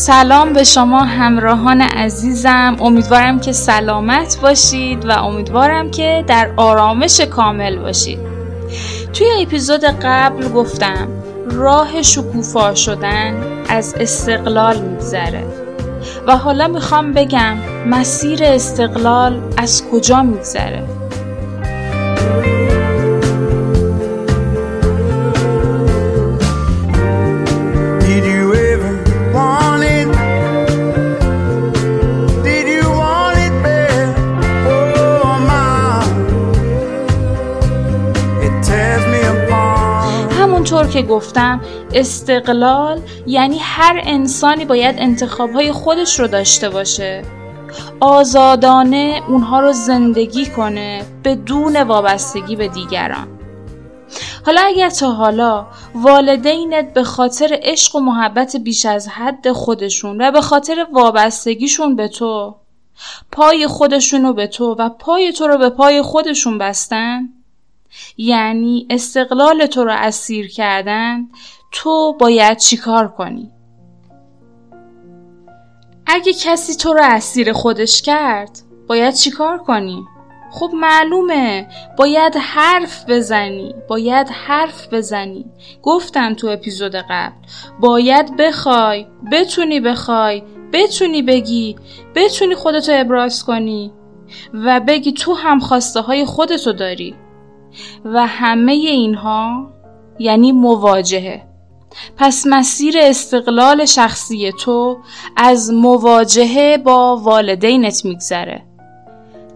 سلام به شما همراهان عزیزم. امیدوارم که سلامت باشید و امیدوارم که در آرامش کامل باشید. توی اپیزود قبل گفتم راه شکوفا شدن از استقلال میگذره. و حالا می‌خوام بگم مسیر استقلال از کجا میگذره. همونطور که گفتم استقلال یعنی هر انسانی باید انتخابهای خودش رو داشته باشه. آزادانه اونها رو زندگی کنه بدون وابستگی به دیگران. حالا اگر تا حالا والدینت به خاطر عشق و محبت بیش از حد خودشون و به خاطر وابستگیشون به تو پای خودشون رو به تو و پای تو رو به پای خودشون بستن یعنی استقلال تو رو اسیر کردن تو باید چیکار کنی؟ اگه کسی تو رو اسیر خودش کرد باید چیکار کنی؟ خب معلومه باید حرف بزنی باید حرف بزنی. گفتم تو اپیزود قبل باید بخوای بتونی بخوای بتونی بگی بتونی خودتو ابراز کنی و بگی تو هم خواسته های خودتو داری. و همه اینها یعنی مواجهه. پس مسیر استقلال شخصی تو از مواجهه با والدینت میگذره.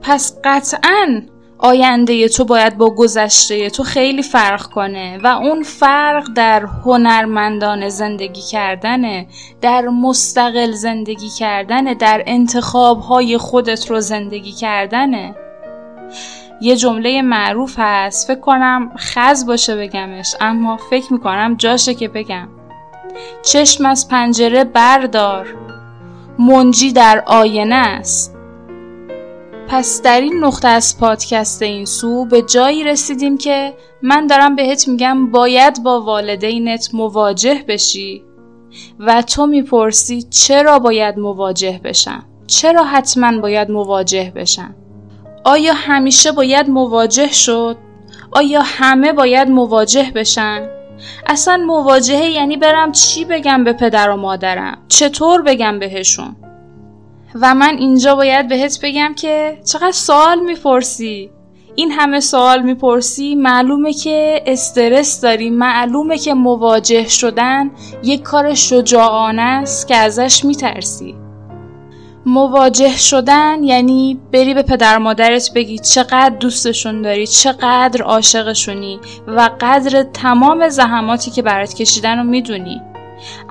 پس قطعا آینده تو باید با گذشته تو خیلی فرق کنه و اون فرق در هنرمندان زندگی کردنه در مستقل زندگی کردنه در انتخابهای خودت رو زندگی کردنه. یه جمله معروف هست. فکر کنم خز باشه بگمش اما فکر می‌کنم جاشه که بگم. چشم از پنجره بردار منجی در آینه است. پس در این نقطه از پادکست این سو به جایی رسیدیم که من دارم بهت میگم باید با والدینت مواجه بشی و تو می‌پرسی چرا باید مواجه بشم؟ چرا حتما باید مواجه بشم؟ آیا همیشه باید مواجه شد؟ آیا همه باید مواجه بشن؟ اصلا مواجهه یعنی برم چی بگم به پدر و مادرم؟ چطور بگم بهشون؟ و من اینجا باید بهت بگم که چقدر سوال می‌پرسی؟ این همه سوال می‌پرسی معلومه که استرس داری معلومه که مواجه شدن یک کار شجاعانه است که ازش میترسی مواجه شدن یعنی بری به پدر مادرت بگی چقدر دوستشون داری چقدر عاشقشونی و قدر تمام زحماتی که برات کشیدن رو می‌دونی.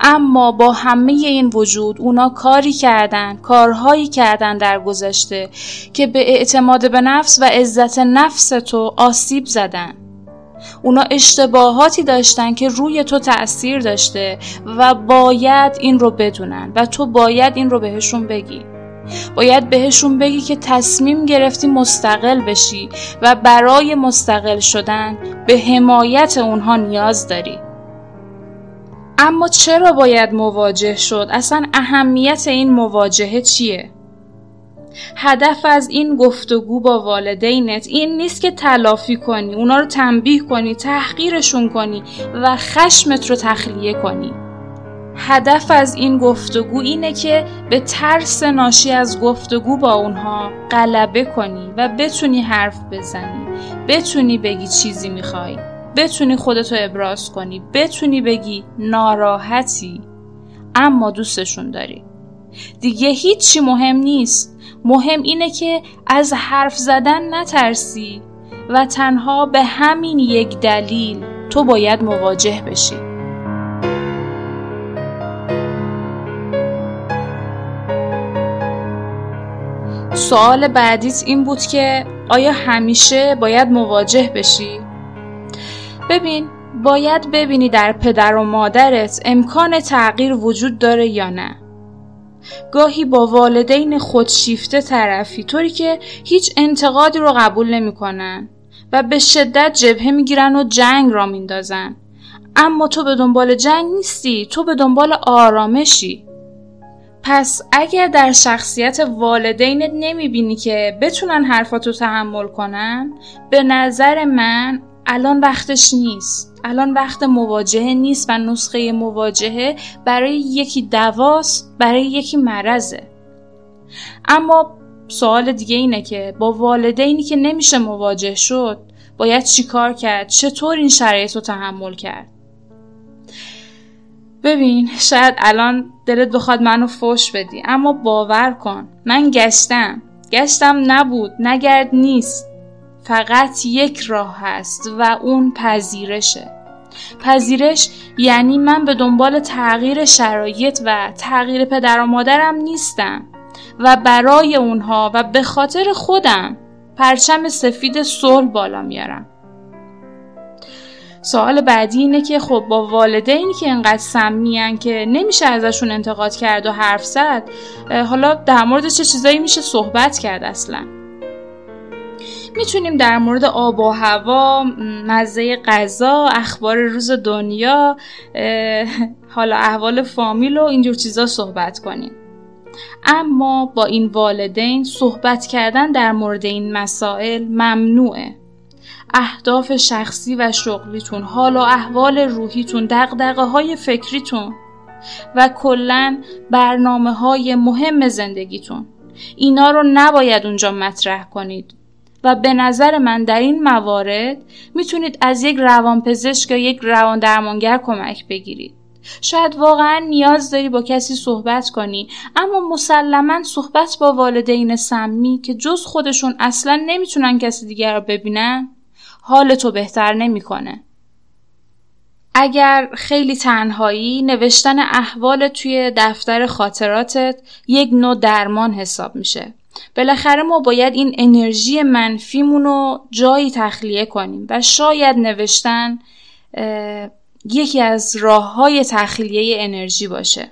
اما با همه این وجود اونا کاری کردن کارهایی کردن در گذشته که به اعتماد به نفس و عزت نفس تو آسیب زدن. اونا اشتباهاتی داشتن که روی تو تأثیر داشته و باید این رو بدونن و تو باید این رو بهشون بگی باید بهشون بگی که تصمیم گرفتی مستقل بشی و برای مستقل شدن به حمایت اونها نیاز داری اما چرا باید مواجه شد؟ اصلا اهمیت این مواجهه چیه؟ هدف از این گفتگو با والدینت این نیست که تلافی کنی اونا رو تنبیه کنی تحقیرشون کنی و خشمت رو تخلیه کنی. هدف از این گفتگو اینه که به ترس ناشی از گفتگو با اونها غلبه کنی و بتونی حرف بزنی. بتونی بگی چیزی می‌خوای. بتونی خودتو ابراز کنی. بتونی بگی ناراحتی. اما دوستشون داری. دیگه هیچی مهم نیست. مهم اینه که از حرف زدن نترسی و تنها به همین یک دلیل تو باید مواجه بشی سوال بعدیت این بود که آیا همیشه باید مواجه بشی؟ ببین باید ببینی در پدر و مادرت امکان تغییر وجود داره یا نه گاهی با والدین خودشیفته طرفی طوری که هیچ انتقادی رو قبول نمی‌کنن و به شدت جبهه می‌گیرن و جنگ را میندازن. اما تو به دنبال جنگ نیستی تو به دنبال آرامشی. پس اگر در شخصیت والدینت نمی‌بینی که بتونن حرفاتو تحمل کنن به نظر من الان وقتش نیست. الان وقت مواجهه نیست و نسخه مواجهه برای یکی دواست برای یکی مرزه اما سوال دیگه اینه که با والدینی که نمیشه مواجه شد باید چیکار کرد؟ چطور این شرایط رو تحمل کرد؟ ببین شاید الان دلت بخواد منو فوش بدی اما باور کن. من گشتم. گشتم نبود نگرد نیست. فقط یک راه هست و اون پذیرشه. پذیرش یعنی من به دنبال تغییر شرایط و تغییر پدر و مادرم نیستم و برای اونها و به خاطر خودم پرچم سفید صلح بالا میارم. سوال بعدی اینه که خب با والدینی که اینقدر سمیان که نمیشه ازشون انتقاد کرد و حرف زد حالا در مورد چه چیزایی میشه صحبت کرد اصلا؟ می‌تونیم در مورد آب و هوا مزه غذا اخبار روز دنیا حالا احوال فامیل و اینجور چیزا صحبت کنیم. اما با این والدین صحبت کردن در مورد این مسائل ممنوعه. اهداف شخصی و شغلیتون حال و احوال روحیتون دقدقه های فکریتون و کلا برنامه های مهم زندگیتون. اینا رو نباید اونجا مطرح کنید. و به نظر من در این موارد می‌تونید از یک روانپزشک یا یک روان درمانگر کمک بگیرید شاید واقعا نیاز داری با کسی صحبت کنی اما مسلما صحبت با والدین سمی که جز خودشون اصلا نمی‌تونن کسی دیگر رو ببینن حال تو بهتر نمی‌کنه. اگر خیلی تنهایی نوشتن احوال توی دفتر خاطراتت یک نوع درمان حساب میشه. بالاخره ما باید این انرژی منفیمون رو جایی تخلیه کنیم و شاید نوشتن یکی از راه های تخلیه انرژی باشه.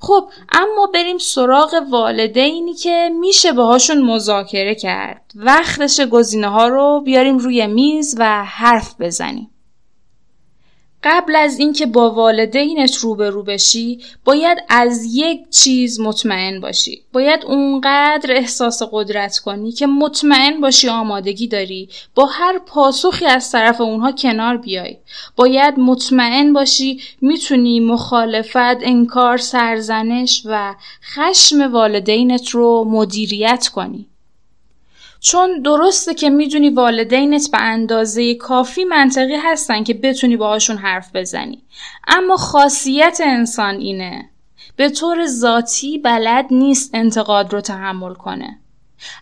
خب اما بریم سراغ والدینی که میشه باهاشون مذاکره کرد وقتش گزینه ها رو بیاریم روی میز و حرف بزنیم قبل از اینکه با والدینت روبرو بشی باید از یک چیز مطمئن باشی. باید اونقدر احساس قدرت کنی که مطمئن باشی آمادگی داری. با هر پاسخی از طرف اونها کنار بیای. باید مطمئن باشی می‌تونی مخالفت انکار سرزنش و خشم والدینت رو مدیریت کنی. چون درسته که می‌دونی والدینت به اندازه کافی منطقی هستن که بتونی باهاشون حرف بزنی. اما خاصیت انسان اینه. به طور ذاتی بلد نیست انتقاد رو تحمل کنه.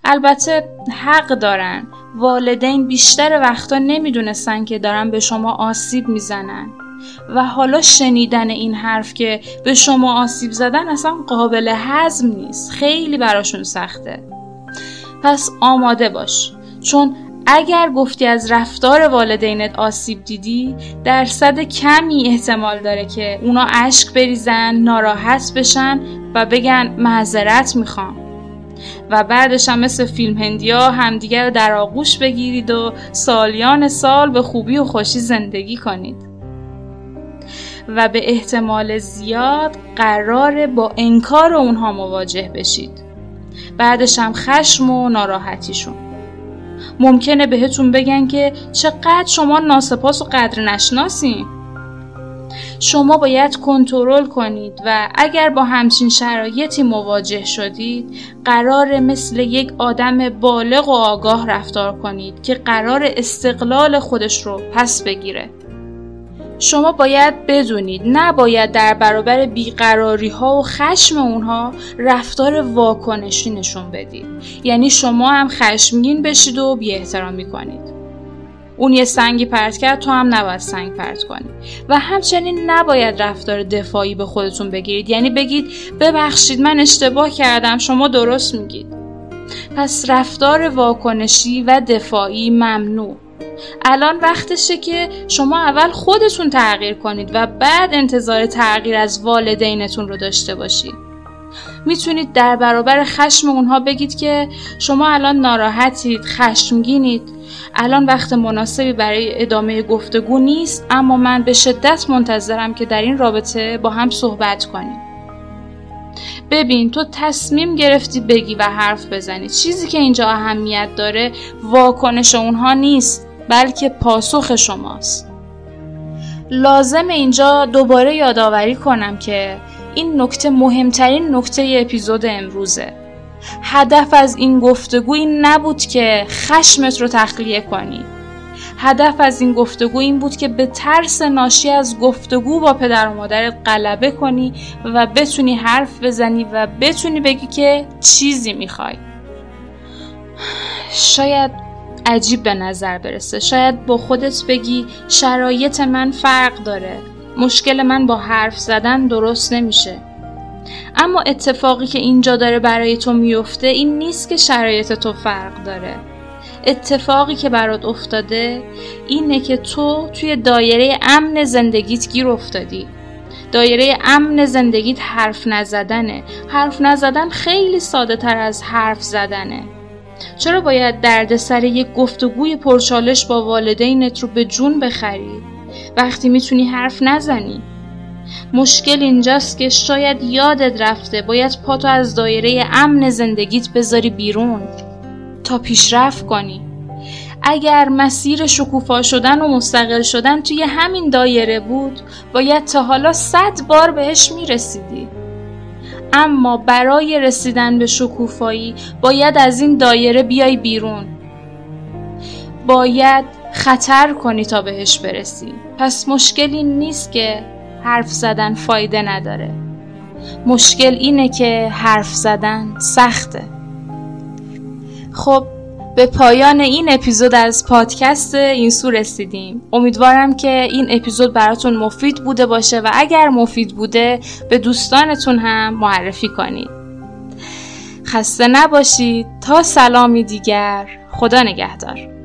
البته حق دارن. والدین بیشتر وقتا نمی‌دونستن که دارن به شما آسیب می‌زنن. و حالا شنیدن این حرف که به شما آسیب زدن اصلا قابل هضم نیست. خیلی براشون سخته. پس آماده باش. چون اگر گفتی از رفتار والدینت آسیب دیدی درصد کمی احتمال داره که اونا اشک بریزن ناراحت بشن و بگن معذرت می‌خوام. و بعدش هم مثل فیلم هندیا همدیگر رو در آغوش بگیرید و سالیان سال به خوبی و خوشی زندگی کنید. و به احتمال زیاد قرار با انکار اونها مواجه بشید. بعدش هم خشم و ناراحتیشون. ممکنه بهتون بگن که چقدر شما ناسپاس و قدر نشناسین. شما باید کنترل کنید و اگر با همچین شرایطی مواجه شدید قرار مثل یک آدم بالغ و آگاه رفتار کنید که قرار استقلال خودش رو پس بگیره. شما باید بدونید نباید در برابر بیقراری ها و خشم اونها رفتار واکنشی نشون بدید. یعنی شما هم خشمگین بشید و بی احترامی کنید اون یه سنگی پرت کرد تو هم نباید سنگ پرت کنی. و همچنین نباید رفتار دفاعی به خودتون بگیرید. یعنی بگید ببخشید من اشتباه کردم شما درست میگید. پس رفتار واکنشی و دفاعی ممنوع. الان وقتشه که شما اول خودتون تغییر کنید و بعد انتظار تغییر از والدینتون رو داشته باشید. می‌تونید در برابر خشم اونها بگید که شما الان ناراحتید خشمگینید. الان وقت مناسبی برای ادامه گفتگو نیست اما من به شدت منتظرم که در این رابطه با هم صحبت کنیم. ببین تو تصمیم گرفتی بگی و حرف بزنی. چیزی که اینجا اهمیت داره واکنش اونها نیست. بلکه پاسخ شماست. لازم اینجا دوباره یادآوری کنم که این نکته مهمترین نکته اپیزود امروزه. هدف از این گفتگو این نبود که خشمت رو تخلیه کنی. هدف از این گفتگو این بود که به ترس ناشی از گفتگو با پدر و مادرت غلبه کنی و بتونی حرف بزنی و بتونی بگی که چیزی می‌خوای. شاید عجیب به نظر برسه. شاید با خودت بگی شرایط من فرق داره. مشکل من با حرف زدن درست نمیشه. اما اتفاقی که اینجا داره برای تو میفته این نیست که شرایط تو فرق داره. اتفاقی که برات افتاده اینه که تو توی دایره امن زندگیت گیر افتادی. دایره امن زندگیت حرف نزدنه. حرف نزدن خیلی ساده تر از حرف زدنه. چرا باید دردسر یک گفتگوی پرچالش با والدینت رو به جون بخری؟ وقتی می‌تونی حرف نزنی. مشکل اینجاست که شاید یادت رفته باید پاتو از دایره امن زندگیت بذاری بیرون تا پیشرفت کنی. اگر مسیر شکوفا شدن و مستقل شدن توی همین دایره بود باید تا حالا صد بار بهش می‌رسیدی. اما برای رسیدن به شکوفایی باید از این دایره بیای بیرون. باید خطر کنی تا بهش برسی. پس مشکلی نیست که حرف زدن فایده نداره. مشکل اینه که حرف زدن سخته. خب به پایان این اپیزود از پادکست این سو رسیدیم. امیدوارم که این اپیزود براتون مفید بوده باشه و اگر مفید بوده به دوستانتون هم معرفی کنید. خسته نباشید. تا سلامی دیگر خدا نگهدار.